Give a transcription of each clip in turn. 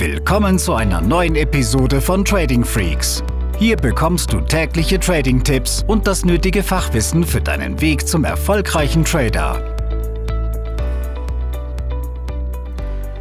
Willkommen zu einer neuen Episode von Trading Freaks. Hier bekommst du tägliche Trading-Tipps und das nötige Fachwissen für deinen Weg zum erfolgreichen Trader.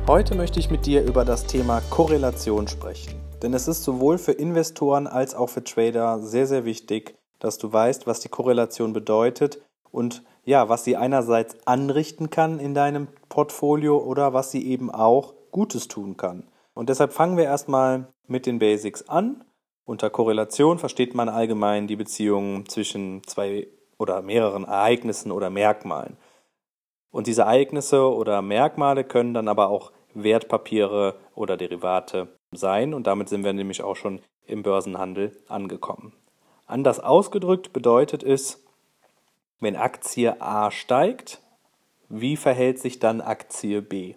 Heute möchte ich mit dir über das Thema Korrelation sprechen. Denn es ist sowohl für Investoren als auch für Trader sehr, sehr wichtig, dass du weißt, was die Korrelation bedeutet und ja, was sie einerseits anrichten kann in deinem Portfolio oder was sie eben auch Gutes tun kann. Und deshalb fangen wir erstmal mit den Basics an. Unter Korrelation versteht man allgemein die Beziehung zwischen zwei oder mehreren Ereignissen oder Merkmalen. Und diese Ereignisse oder Merkmale können dann aber auch Wertpapiere oder Derivate sein und damit sind wir nämlich auch schon im Börsenhandel angekommen. Anders ausgedrückt bedeutet es, wenn Aktie A steigt, wie verhält sich dann Aktie B?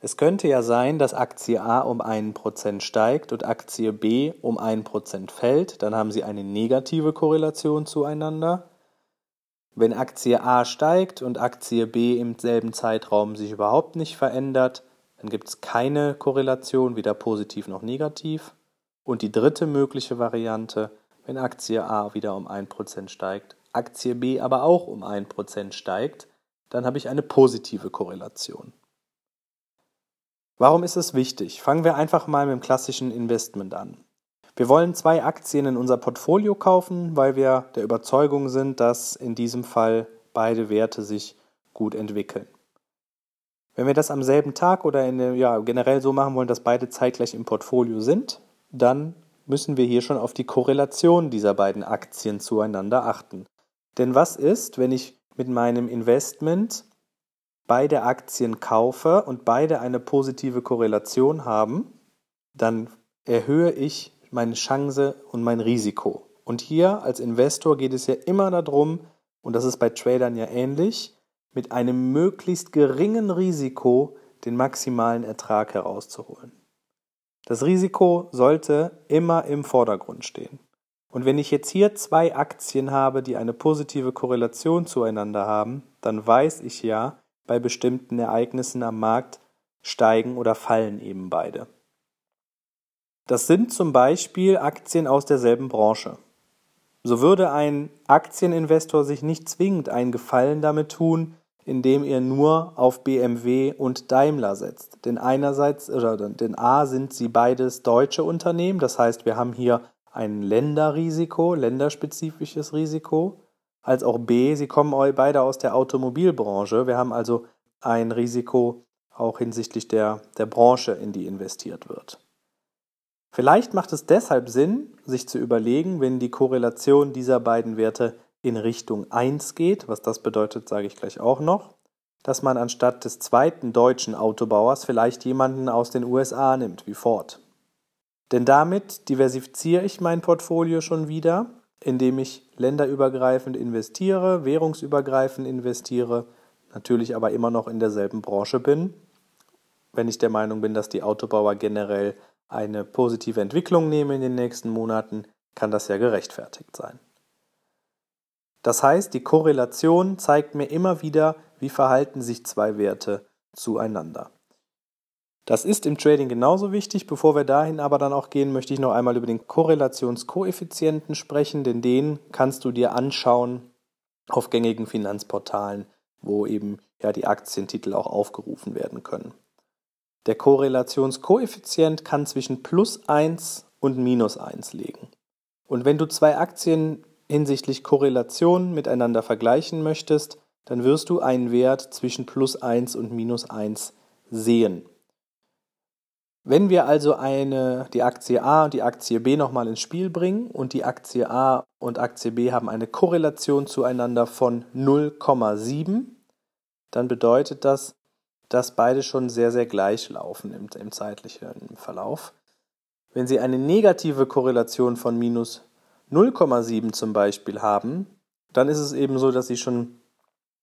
Es könnte ja sein, dass Aktie A um einen Prozent steigt und Aktie B um einen Prozent fällt, dann haben sie eine negative Korrelation zueinander. Wenn Aktie A steigt und Aktie B im selben Zeitraum sich überhaupt nicht verändert, dann gibt es keine Korrelation, weder positiv noch negativ. Und die dritte mögliche Variante, wenn Aktie A wieder um 1% steigt, Aktie B aber auch um 1% steigt, dann habe ich eine positive Korrelation. Warum ist es wichtig? Fangen wir einfach mal mit dem klassischen Investment an. Wir wollen zwei Aktien in unser Portfolio kaufen, weil wir der Überzeugung sind, dass in diesem Fall beide Werte sich gut entwickeln. Wenn wir das am selben Tag oder in, ja, generell so machen wollen, dass beide zeitgleich im Portfolio sind, dann müssen wir hier schon auf die Korrelation dieser beiden Aktien zueinander achten. Denn was ist, wenn ich mit meinem Investment beide Aktien kaufe und beide eine positive Korrelation haben, dann erhöhe ich meine Chance und mein Risiko. Und hier als Investor geht es ja immer darum, und das ist bei Tradern ja ähnlich, mit einem möglichst geringen Risiko den maximalen Ertrag herauszuholen. Das Risiko sollte immer im Vordergrund stehen. Und wenn ich jetzt hier zwei Aktien habe, die eine positive Korrelation zueinander haben, dann weiß ich ja, bei bestimmten Ereignissen am Markt steigen oder fallen eben beide. Das sind zum Beispiel Aktien aus derselben Branche. So würde ein Aktieninvestor sich nicht zwingend einen Gefallen damit tun, indem er nur auf BMW und Daimler setzt. Denn einerseits, oder denn A sind sie beides deutsche Unternehmen, das heißt, wir haben hier ein Länderrisiko, länderspezifisches Risiko, als auch B, sie kommen beide aus der Automobilbranche. Wir haben also ein Risiko auch hinsichtlich der, der Branche, in die investiert wird. Vielleicht macht es deshalb Sinn, sich zu überlegen, wenn die Korrelation dieser beiden Werte in Richtung 1 geht, was das bedeutet, sage ich gleich auch noch, dass man anstatt des zweiten deutschen Autobauers vielleicht jemanden aus den USA nimmt, wie Ford. Denn damit diversifiziere ich mein Portfolio schon wieder, indem ich länderübergreifend investiere, währungsübergreifend investiere, natürlich aber immer noch in derselben Branche bin. Wenn ich der Meinung bin, dass die Autobauer generell eine positive Entwicklung nehmen in den nächsten Monaten, kann das ja gerechtfertigt sein. Das heißt, die Korrelation zeigt mir immer wieder, wie verhalten sich zwei Werte zueinander. Das ist im Trading genauso wichtig. Bevor wir dahin aber dann auch gehen, möchte ich noch einmal über den Korrelationskoeffizienten sprechen, denn den kannst du dir anschauen auf gängigen Finanzportalen, wo eben ja die Aktientitel auch aufgerufen werden können. Der Korrelationskoeffizient kann zwischen plus 1 und minus 1 liegen. Und wenn du zwei Aktien hinsichtlich Korrelation miteinander vergleichen möchtest, dann wirst du einen Wert zwischen plus 1 und minus 1 sehen. Wenn wir also eine, die Aktie A und die Aktie B nochmal ins Spiel bringen und die Aktie A und Aktie B haben eine Korrelation zueinander von 0,7, dann bedeutet das, dass beide schon sehr, sehr gleich laufen im, im zeitlichen Verlauf. Wenn Sie eine negative Korrelation von minus 0,7 zum Beispiel haben, dann ist es eben so, dass sie schon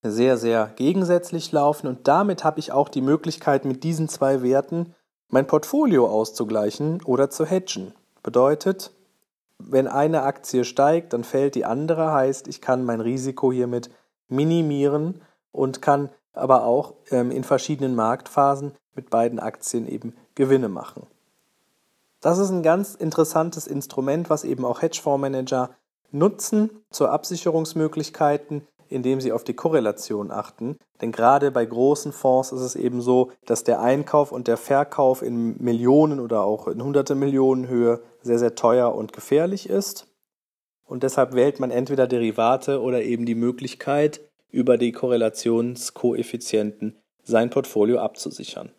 sehr, sehr gegensätzlich laufen und damit habe ich auch die Möglichkeit, mit diesen zwei Werten mein Portfolio auszugleichen oder zu hedgen. Bedeutet, wenn eine Aktie steigt, dann fällt die andere, heißt, ich kann mein Risiko hiermit minimieren und kann aber auch ähm, in verschiedenen Marktphasen mit beiden Aktien eben Gewinne machen. Das ist ein ganz interessantes Instrument, was eben auch Hedgefondsmanager nutzen zur Absicherungsmöglichkeiten, indem sie auf die Korrelation achten. Denn gerade bei großen Fonds ist es eben so, dass der Einkauf und der Verkauf in Millionen oder auch in hunderte Millionen Höhe sehr, sehr teuer und gefährlich ist. Und deshalb wählt man entweder Derivate oder eben die Möglichkeit, über die Korrelationskoeffizienten sein Portfolio abzusichern.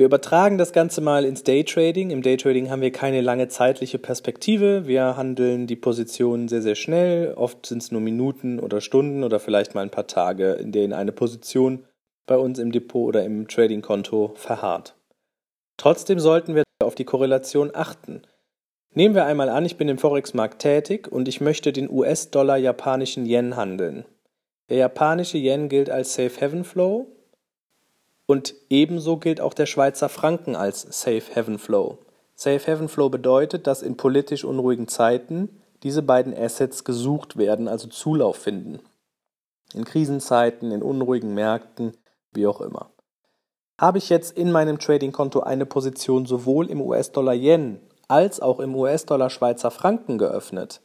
Wir übertragen das Ganze mal ins Daytrading. Im Daytrading haben wir keine lange zeitliche Perspektive. Wir handeln die Positionen sehr, sehr schnell. Oft sind es nur Minuten oder Stunden oder vielleicht mal ein paar Tage, in denen eine Position bei uns im Depot oder im Trading-Konto verharrt. Trotzdem sollten wir auf die Korrelation achten. Nehmen wir einmal an, ich bin im Forex-Markt tätig und ich möchte den US-Dollar japanischen Yen handeln. Der japanische Yen gilt als Safe Haven Flow und ebenso gilt auch der Schweizer Franken als Safe Haven Flow. Safe Haven Flow bedeutet, dass in politisch unruhigen Zeiten diese beiden Assets gesucht werden, also Zulauf finden. In Krisenzeiten, in unruhigen Märkten, wie auch immer. Habe ich jetzt in meinem Trading-Konto eine Position sowohl im US-Dollar Yen als auch im US-Dollar Schweizer Franken geöffnet,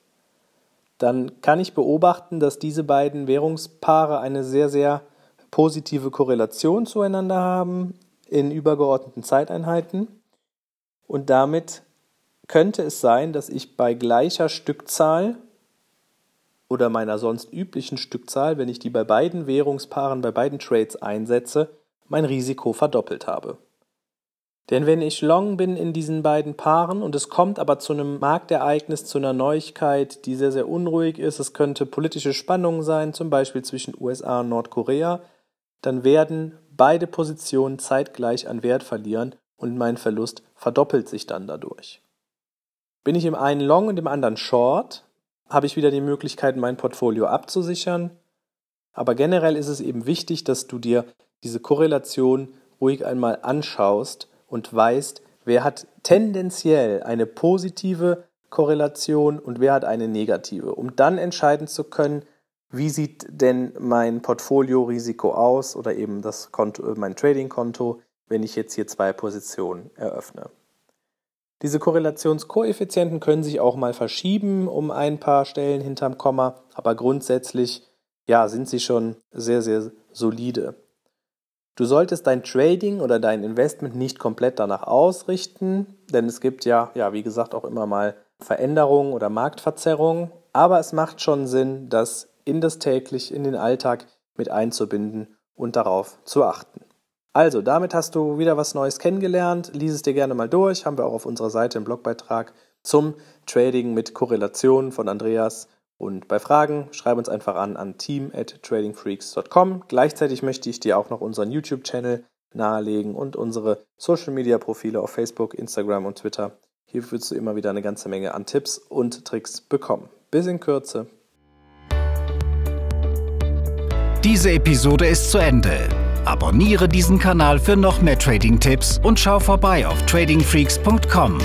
dann kann ich beobachten, dass diese beiden Währungspaare eine sehr, sehr positive Korrelation zueinander haben in übergeordneten Zeiteinheiten. Und damit könnte es sein, dass ich bei gleicher Stückzahl oder meiner sonst üblichen Stückzahl, wenn ich die bei beiden Währungspaaren, bei beiden Trades einsetze, mein Risiko verdoppelt habe. Denn wenn ich long bin in diesen beiden Paaren und es kommt aber zu einem Marktereignis, zu einer Neuigkeit, die sehr, sehr unruhig ist, es könnte politische Spannung sein, zum Beispiel zwischen USA und Nordkorea, dann werden beide Positionen zeitgleich an Wert verlieren und mein Verlust verdoppelt sich dann dadurch. Bin ich im einen Long und im anderen Short, habe ich wieder die Möglichkeit, mein Portfolio abzusichern. Aber generell ist es eben wichtig, dass du dir diese Korrelation ruhig einmal anschaust und weißt, wer hat tendenziell eine positive Korrelation und wer hat eine negative, um dann entscheiden zu können, wie sieht denn mein Portfolio-Risiko aus oder eben das Konto, äh, mein Trading-Konto, wenn ich jetzt hier zwei Positionen eröffne. Diese Korrelationskoeffizienten können sich auch mal verschieben um ein paar Stellen hinterm Komma, aber grundsätzlich ja, sind sie schon sehr, sehr solide. Du solltest dein Trading oder dein Investment nicht komplett danach ausrichten, denn es gibt ja, ja, wie gesagt, auch immer mal Veränderungen oder Marktverzerrungen, aber es macht schon Sinn, das in das täglich, in den Alltag mit einzubinden und darauf zu achten. Also, damit hast du wieder was Neues kennengelernt. Lies es dir gerne mal durch. Haben wir auch auf unserer Seite einen Blogbeitrag zum Trading mit Korrelationen von Andreas. Und bei Fragen schreib uns einfach an an team at tradingfreaks.com. Gleichzeitig möchte ich dir auch noch unseren YouTube-Channel nahelegen und unsere Social-Media-Profile auf Facebook, Instagram und Twitter. Hier wirst du immer wieder eine ganze Menge an Tipps und Tricks bekommen. Bis in Kürze. Diese Episode ist zu Ende. Abonniere diesen Kanal für noch mehr Trading-Tipps und schau vorbei auf tradingfreaks.com.